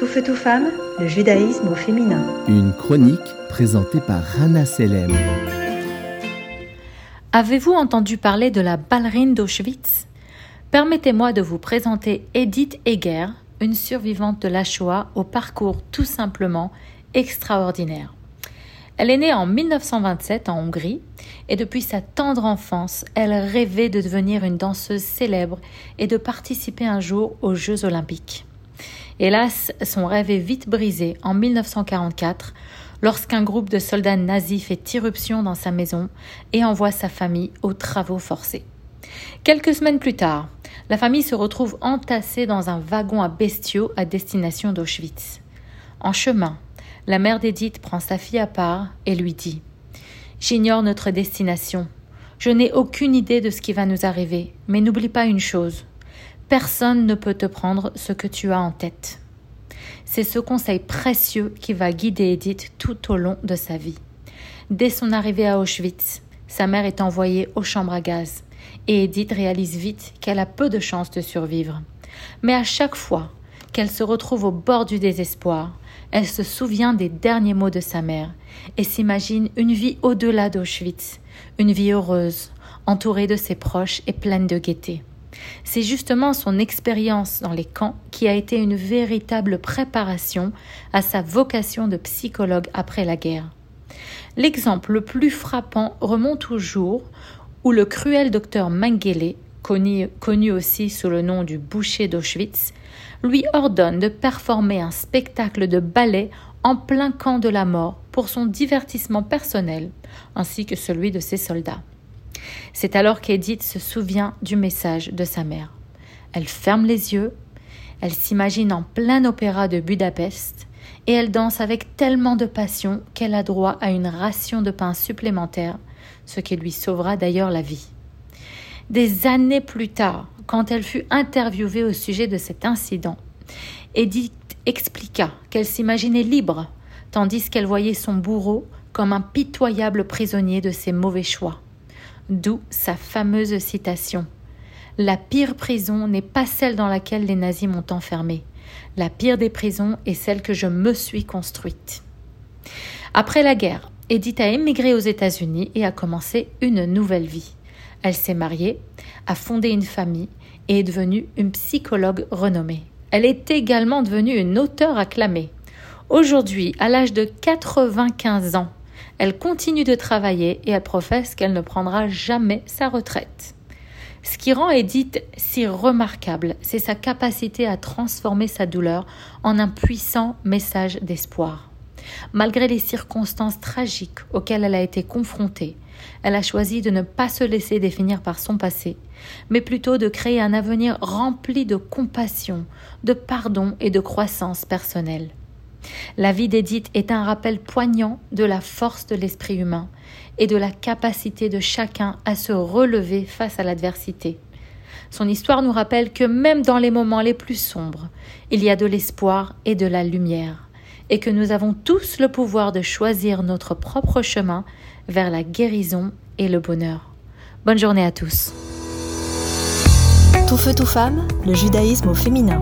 Tout feu, tout femme, le judaïsme au féminin. Une chronique présentée par Rana Selem. Avez-vous entendu parler de la ballerine d'Auschwitz? Permettez-moi de vous présenter Edith Eger, une survivante de la Shoah au parcours tout simplement extraordinaire. Elle est née en 1927 en Hongrie et depuis sa tendre enfance, elle rêvait de devenir une danseuse célèbre et de participer un jour aux Jeux olympiques. Hélas, son rêve est vite brisé en 1944 lorsqu'un groupe de soldats nazis fait irruption dans sa maison et envoie sa famille aux travaux forcés. Quelques semaines plus tard, la famille se retrouve entassée dans un wagon à bestiaux à destination d'Auschwitz. En chemin, la mère d'Edith prend sa fille à part et lui dit J'ignore notre destination. Je n'ai aucune idée de ce qui va nous arriver, mais n'oublie pas une chose Personne ne peut te prendre ce que tu as en tête. C'est ce conseil précieux qui va guider Edith tout au long de sa vie. Dès son arrivée à Auschwitz, sa mère est envoyée aux chambres à gaz et Edith réalise vite qu'elle a peu de chances de survivre. Mais à chaque fois qu'elle se retrouve au bord du désespoir, elle se souvient des derniers mots de sa mère et s'imagine une vie au-delà d'Auschwitz, une vie heureuse, entourée de ses proches et pleine de gaieté. C'est justement son expérience dans les camps qui a été une véritable préparation à sa vocation de psychologue après la guerre. L'exemple le plus frappant remonte au jour où le cruel docteur Mengele, connu, aussi sous le nom du boucher d'Auschwitz, lui ordonne de performer un spectacle de ballet en plein camp de la mort pour son divertissement personnel ainsi que celui de ses soldats. C'est alors qu'Edith se souvient du message de sa mère. Elle ferme les yeux, elle s'imagine en plein opéra de Budapest, et elle danse avec tellement de passion qu'elle a droit à une ration de pain supplémentaire, ce qui lui sauvera d'ailleurs la vie. Des années plus tard, quand elle fut interviewée au sujet de cet incident, Edith expliqua qu'elle s'imaginait libre, tandis qu'elle voyait son bourreau comme un pitoyable prisonnier de ses mauvais choix. D'où sa fameuse citation. La pire prison n'est pas celle dans laquelle les nazis m'ont enfermée. La pire des prisons est celle que je me suis construite. Après la guerre, Edith a émigré aux États-Unis et a commencé une nouvelle vie. Elle s'est mariée, a fondé une famille et est devenue une psychologue renommée. Elle est également devenue une auteure acclamée. Aujourd'hui, à l'âge de 95 ans, elle continue de travailler et elle professe qu'elle ne prendra jamais sa retraite. Ce qui rend Edith si remarquable, c'est sa capacité à transformer sa douleur en un puissant message d'espoir. Malgré les circonstances tragiques auxquelles elle a été confrontée, elle a choisi de ne pas se laisser définir par son passé, mais plutôt de créer un avenir rempli de compassion, de pardon et de croissance personnelle. La vie d'Edith est un rappel poignant de la force de l'esprit humain et de la capacité de chacun à se relever face à l'adversité. Son histoire nous rappelle que même dans les moments les plus sombres, il y a de l'espoir et de la lumière, et que nous avons tous le pouvoir de choisir notre propre chemin vers la guérison et le bonheur. Bonne journée à tous. Tout feu, tout femme, le judaïsme au féminin.